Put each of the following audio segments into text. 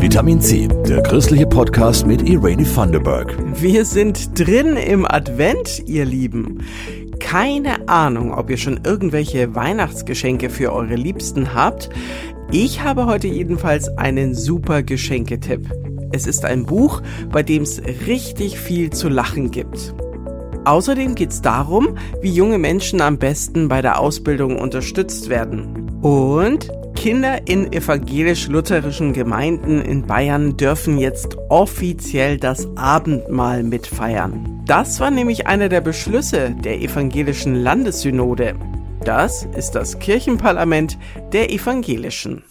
Vitamin C, der christliche Podcast mit Irene Thunderberg. Wir sind drin im Advent, ihr Lieben. Keine Ahnung, ob ihr schon irgendwelche Weihnachtsgeschenke für eure Liebsten habt. Ich habe heute jedenfalls einen super Geschenketipp. Es ist ein Buch, bei dem es richtig viel zu lachen gibt. Außerdem geht es darum, wie junge Menschen am besten bei der Ausbildung unterstützt werden. Und Kinder in evangelisch-lutherischen Gemeinden in Bayern dürfen jetzt offiziell das Abendmahl mitfeiern. Das war nämlich einer der Beschlüsse der evangelischen Landessynode. Das ist das Kirchenparlament der Evangelischen.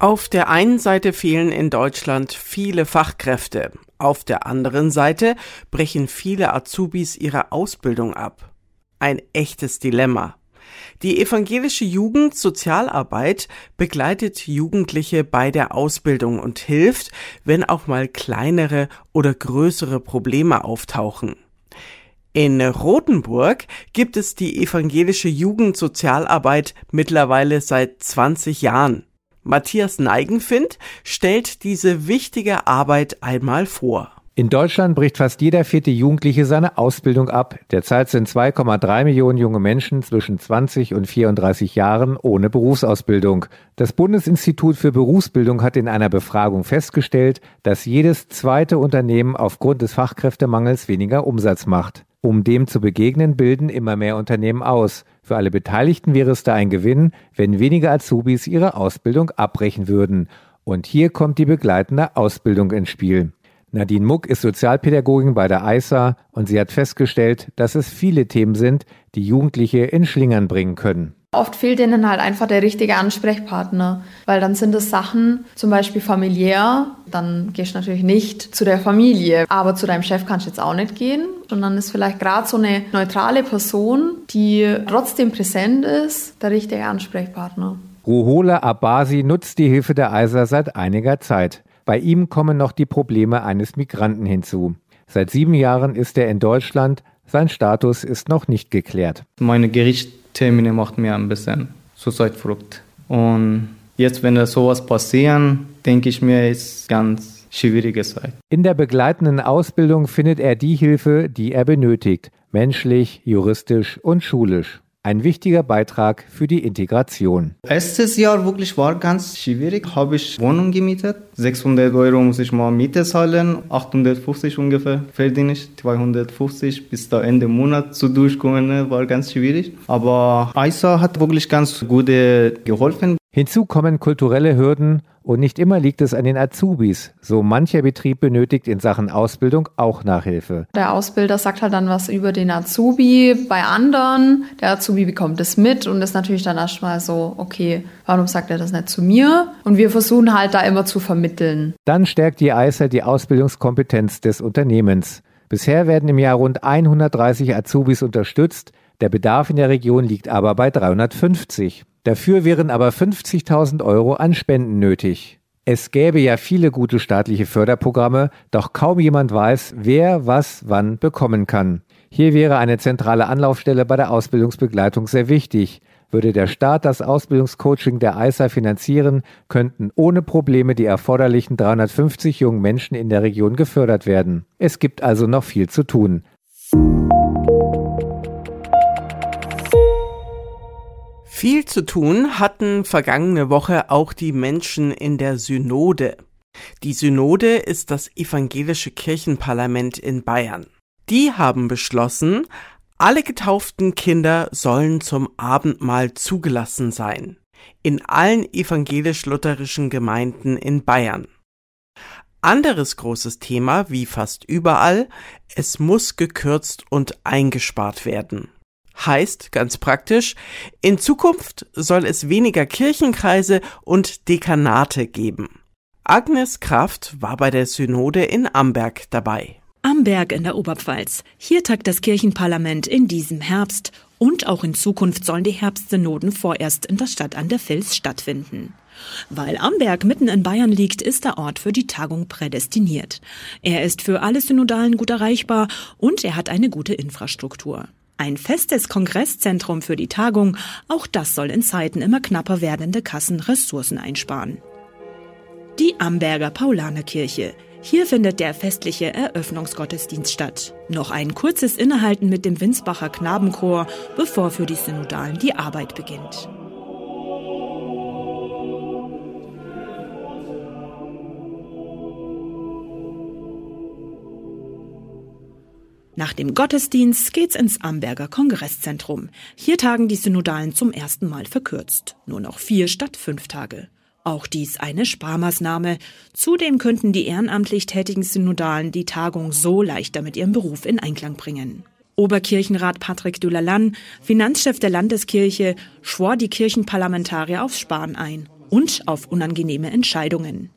Auf der einen Seite fehlen in Deutschland viele Fachkräfte, auf der anderen Seite brechen viele Azubis ihre Ausbildung ab ein echtes Dilemma. Die evangelische Jugendsozialarbeit begleitet Jugendliche bei der Ausbildung und hilft, wenn auch mal kleinere oder größere Probleme auftauchen. In Rothenburg gibt es die evangelische Jugendsozialarbeit mittlerweile seit 20 Jahren. Matthias Neigenfind stellt diese wichtige Arbeit einmal vor. In Deutschland bricht fast jeder vierte Jugendliche seine Ausbildung ab. Derzeit sind 2,3 Millionen junge Menschen zwischen 20 und 34 Jahren ohne Berufsausbildung. Das Bundesinstitut für Berufsbildung hat in einer Befragung festgestellt, dass jedes zweite Unternehmen aufgrund des Fachkräftemangels weniger Umsatz macht. Um dem zu begegnen, bilden immer mehr Unternehmen aus. Für alle Beteiligten wäre es da ein Gewinn, wenn weniger Azubis ihre Ausbildung abbrechen würden. Und hier kommt die begleitende Ausbildung ins Spiel. Nadine Muck ist Sozialpädagogin bei der EISA und sie hat festgestellt, dass es viele Themen sind, die Jugendliche in Schlingern bringen können. Oft fehlt ihnen halt einfach der richtige Ansprechpartner, weil dann sind es Sachen, zum Beispiel familiär, dann gehst du natürlich nicht zu der Familie, aber zu deinem Chef kannst du jetzt auch nicht gehen. Und dann ist vielleicht gerade so eine neutrale Person, die trotzdem präsent ist, der richtige Ansprechpartner. Ruhola Abasi nutzt die Hilfe der EISA seit einiger Zeit. Bei ihm kommen noch die Probleme eines Migranten hinzu. Seit sieben Jahren ist er in Deutschland, sein Status ist noch nicht geklärt. Meine Gerichtstermine macht mir ein bisschen zurzeit verrückt. Und jetzt, wenn da sowas passieren, denke ich mir, ist ganz schwierige Zeit. In der begleitenden Ausbildung findet er die Hilfe, die er benötigt, menschlich, juristisch und schulisch. Ein wichtiger Beitrag für die Integration. Erstes Jahr wirklich war ganz schwierig. Habe ich Wohnung gemietet. 600 Euro muss ich mal Miete zahlen. 850 ungefähr verdiene ich. 250 bis da Ende Monat zu durchkommen ne, war ganz schwierig. Aber ISA hat wirklich ganz gut geholfen. Hinzu kommen kulturelle Hürden und nicht immer liegt es an den Azubis. So mancher Betrieb benötigt in Sachen Ausbildung auch Nachhilfe. Der Ausbilder sagt halt dann was über den Azubi bei anderen. Der Azubi bekommt es mit und ist natürlich dann erstmal so, okay, warum sagt er das nicht zu mir? Und wir versuchen halt da immer zu vermitteln. Dann stärkt die EISA die Ausbildungskompetenz des Unternehmens. Bisher werden im Jahr rund 130 Azubis unterstützt. Der Bedarf in der Region liegt aber bei 350. Dafür wären aber 50.000 Euro an Spenden nötig. Es gäbe ja viele gute staatliche Förderprogramme, doch kaum jemand weiß, wer was wann bekommen kann. Hier wäre eine zentrale Anlaufstelle bei der Ausbildungsbegleitung sehr wichtig. Würde der Staat das Ausbildungscoaching der EISA finanzieren, könnten ohne Probleme die erforderlichen 350 jungen Menschen in der Region gefördert werden. Es gibt also noch viel zu tun. Viel zu tun hatten vergangene Woche auch die Menschen in der Synode. Die Synode ist das evangelische Kirchenparlament in Bayern. Die haben beschlossen, alle getauften Kinder sollen zum Abendmahl zugelassen sein. In allen evangelisch-lutherischen Gemeinden in Bayern. Anderes großes Thema, wie fast überall, es muss gekürzt und eingespart werden. Heißt ganz praktisch, in Zukunft soll es weniger Kirchenkreise und Dekanate geben. Agnes Kraft war bei der Synode in Amberg dabei. Amberg in der Oberpfalz. Hier tagt das Kirchenparlament in diesem Herbst und auch in Zukunft sollen die Herbstsynoden vorerst in der Stadt an der Vils stattfinden. Weil Amberg mitten in Bayern liegt, ist der Ort für die Tagung prädestiniert. Er ist für alle Synodalen gut erreichbar und er hat eine gute Infrastruktur. Ein festes Kongresszentrum für die Tagung, auch das soll in Zeiten immer knapper werdende Kassen Ressourcen einsparen. Die Amberger Paulanerkirche. Hier findet der festliche Eröffnungsgottesdienst statt. Noch ein kurzes Innehalten mit dem Winsbacher Knabenchor, bevor für die Synodalen die Arbeit beginnt. Nach dem Gottesdienst geht's ins Amberger Kongresszentrum. Hier tagen die Synodalen zum ersten Mal verkürzt. Nur noch vier statt fünf Tage. Auch dies eine Sparmaßnahme. Zudem könnten die ehrenamtlich tätigen Synodalen die Tagung so leichter mit ihrem Beruf in Einklang bringen. Oberkirchenrat Patrick Dulalan, Finanzchef der Landeskirche, schwor die Kirchenparlamentarier aufs Sparen ein und auf unangenehme Entscheidungen.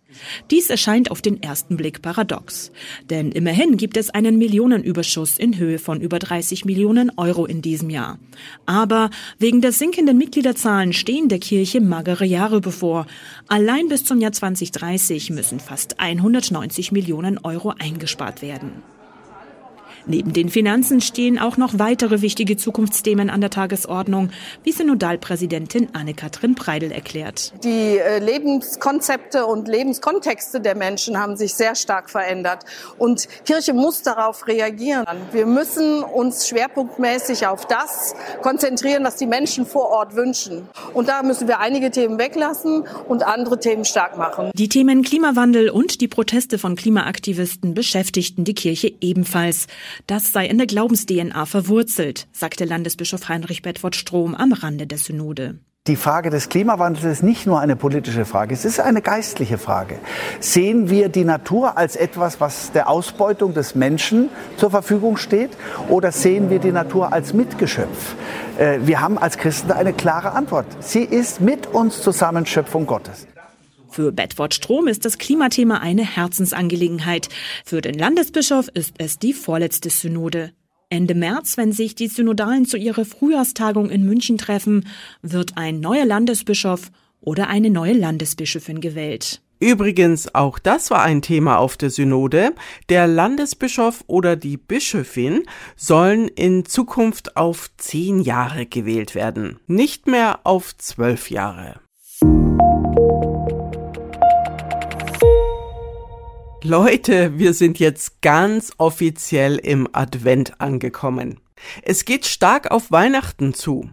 Dies erscheint auf den ersten Blick paradox. Denn immerhin gibt es einen Millionenüberschuss in Höhe von über 30 Millionen Euro in diesem Jahr. Aber wegen der sinkenden Mitgliederzahlen stehen der Kirche magere Jahre bevor. Allein bis zum Jahr 2030 müssen fast 190 Millionen Euro eingespart werden. Neben den Finanzen stehen auch noch weitere wichtige Zukunftsthemen an der Tagesordnung, wie Synodalpräsidentin Anne-Kathrin Preidel erklärt. Die äh, Lebenskonzepte und Lebenskontexte der Menschen haben sich sehr stark verändert und Kirche muss darauf reagieren. Wir müssen uns schwerpunktmäßig auf das konzentrieren, was die Menschen vor Ort wünschen. Und da müssen wir einige Themen weglassen und andere Themen stark machen. Die Themen Klimawandel und die Proteste von Klimaaktivisten beschäftigten die Kirche ebenfalls. Das sei in der Glaubens-DNA verwurzelt, sagte Landesbischof Heinrich Bedford Strom am Rande der Synode. Die Frage des Klimawandels ist nicht nur eine politische Frage, es ist eine geistliche Frage. Sehen wir die Natur als etwas, was der Ausbeutung des Menschen zur Verfügung steht, oder sehen wir die Natur als Mitgeschöpf? Äh, wir haben als Christen eine klare Antwort. Sie ist mit uns zusammen Schöpfung Gottes. Für Bedford Strom ist das Klimathema eine Herzensangelegenheit. Für den Landesbischof ist es die vorletzte Synode. Ende März, wenn sich die Synodalen zu ihrer Frühjahrstagung in München treffen, wird ein neuer Landesbischof oder eine neue Landesbischöfin gewählt. Übrigens, auch das war ein Thema auf der Synode. Der Landesbischof oder die Bischöfin sollen in Zukunft auf zehn Jahre gewählt werden, nicht mehr auf zwölf Jahre. Leute, wir sind jetzt ganz offiziell im Advent angekommen. Es geht stark auf Weihnachten zu.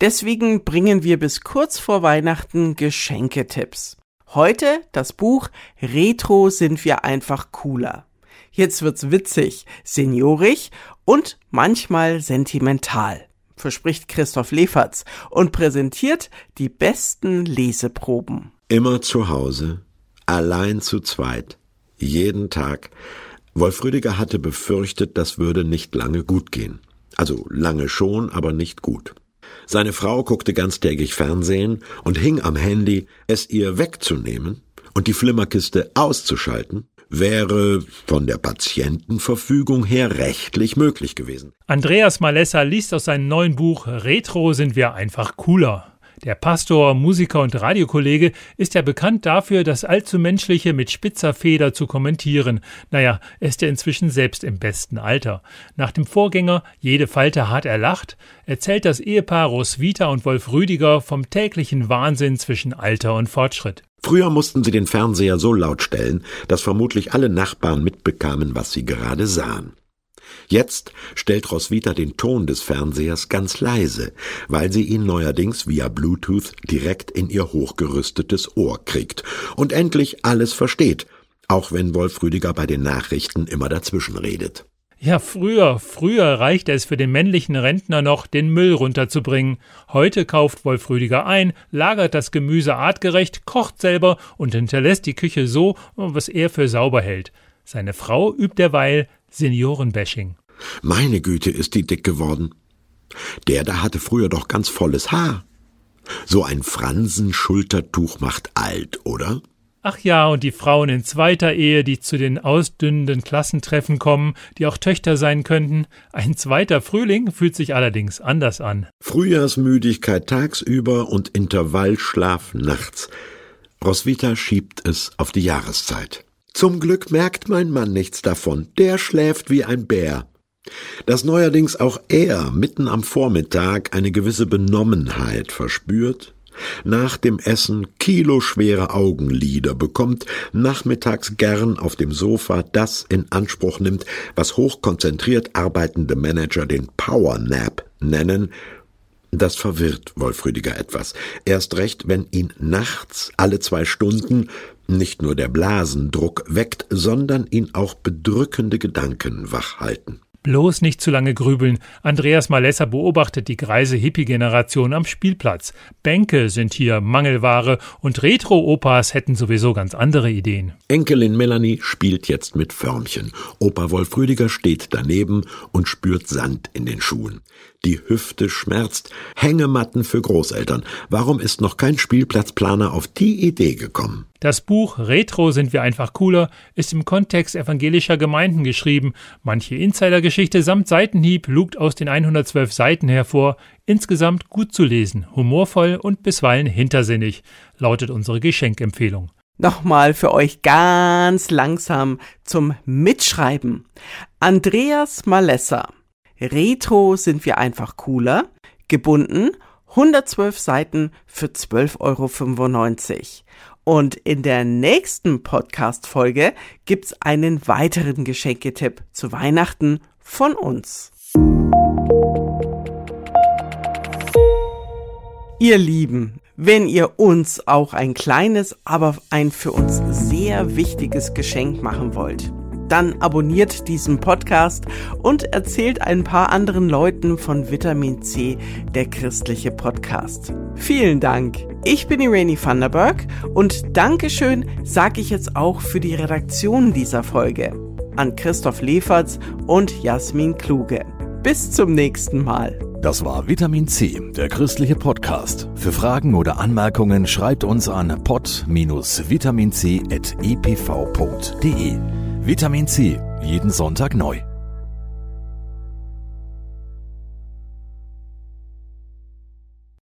Deswegen bringen wir bis kurz vor Weihnachten Geschenketipps. Heute das Buch Retro sind wir einfach cooler. Jetzt wird's witzig, seniorig und manchmal sentimental, verspricht Christoph Leferz und präsentiert die besten Leseproben. Immer zu Hause, allein zu zweit jeden Tag. Wolf Rüdiger hatte befürchtet, das würde nicht lange gut gehen. Also lange schon, aber nicht gut. Seine Frau guckte ganztägig Fernsehen und hing am Handy, es ihr wegzunehmen und die Flimmerkiste auszuschalten, wäre von der Patientenverfügung her rechtlich möglich gewesen. Andreas Malessa liest aus seinem neuen Buch Retro sind wir einfach cooler. Der Pastor, Musiker und Radiokollege ist ja bekannt dafür, das allzu Menschliche mit spitzer Feder zu kommentieren. Naja, er ist ja inzwischen selbst im besten Alter. Nach dem Vorgänger Jede Falte hart erlacht erzählt das Ehepaar Roswitha und Wolf Rüdiger vom täglichen Wahnsinn zwischen Alter und Fortschritt. Früher mussten sie den Fernseher so laut stellen, dass vermutlich alle Nachbarn mitbekamen, was sie gerade sahen. Jetzt stellt Roswitha den Ton des Fernsehers ganz leise, weil sie ihn neuerdings via Bluetooth direkt in ihr hochgerüstetes Ohr kriegt und endlich alles versteht, auch wenn Wolf Rüdiger bei den Nachrichten immer dazwischen redet. Ja, früher, früher reichte es für den männlichen Rentner noch, den Müll runterzubringen. Heute kauft Wolf Rüdiger ein, lagert das Gemüse artgerecht, kocht selber und hinterlässt die Küche so, was er für sauber hält. Seine Frau übt derweil Seniorenbashing. Meine Güte, ist die dick geworden. Der da hatte früher doch ganz volles Haar. So ein Fransenschultertuch macht alt, oder? Ach ja, und die Frauen in zweiter Ehe, die zu den ausdünnenden Klassentreffen kommen, die auch Töchter sein könnten. Ein zweiter Frühling fühlt sich allerdings anders an. Frühjahrsmüdigkeit tagsüber und Intervallschlaf nachts. Roswitha schiebt es auf die Jahreszeit. Zum Glück merkt mein Mann nichts davon. Der schläft wie ein Bär. Dass neuerdings auch er mitten am Vormittag eine gewisse Benommenheit verspürt, nach dem Essen kiloschwere Augenlider bekommt, nachmittags gern auf dem Sofa das in Anspruch nimmt, was hochkonzentriert arbeitende Manager den Power Nap nennen, das verwirrt Wolf Rüdiger etwas. Erst recht, wenn ihn nachts alle zwei Stunden nicht nur der Blasendruck weckt, sondern ihn auch bedrückende Gedanken wach halten. Bloß nicht zu lange grübeln. Andreas Malesser beobachtet die greise Hippie-Generation am Spielplatz. Bänke sind hier Mangelware und Retro-Opas hätten sowieso ganz andere Ideen. Enkelin Melanie spielt jetzt mit Förmchen. Opa Wolf Rüdiger steht daneben und spürt Sand in den Schuhen. Die Hüfte schmerzt. Hängematten für Großeltern. Warum ist noch kein Spielplatzplaner auf die Idee gekommen? Das Buch Retro sind wir einfach cooler ist im Kontext evangelischer Gemeinden geschrieben. Manche Insidergeschichte samt Seitenhieb lugt aus den 112 Seiten hervor. Insgesamt gut zu lesen, humorvoll und bisweilen hintersinnig, lautet unsere Geschenkempfehlung. Nochmal für euch ganz langsam zum Mitschreiben. Andreas Malessa Retro sind wir einfach cooler, gebunden, 112 Seiten für 12,95 Euro. Und in der nächsten Podcast-Folge gibt's einen weiteren Geschenketipp zu Weihnachten von uns. Ihr Lieben, wenn ihr uns auch ein kleines, aber ein für uns sehr wichtiges Geschenk machen wollt, dann abonniert diesen Podcast und erzählt ein paar anderen Leuten von Vitamin C, der christliche Podcast. Vielen Dank. Ich bin Irene Vanderberg und Dankeschön sage ich jetzt auch für die Redaktion dieser Folge an Christoph Leferz und Jasmin Kluge. Bis zum nächsten Mal. Das war Vitamin C, der christliche Podcast. Für Fragen oder Anmerkungen schreibt uns an pod-vitaminc.epv.de. Vitamin C, jeden Sonntag neu.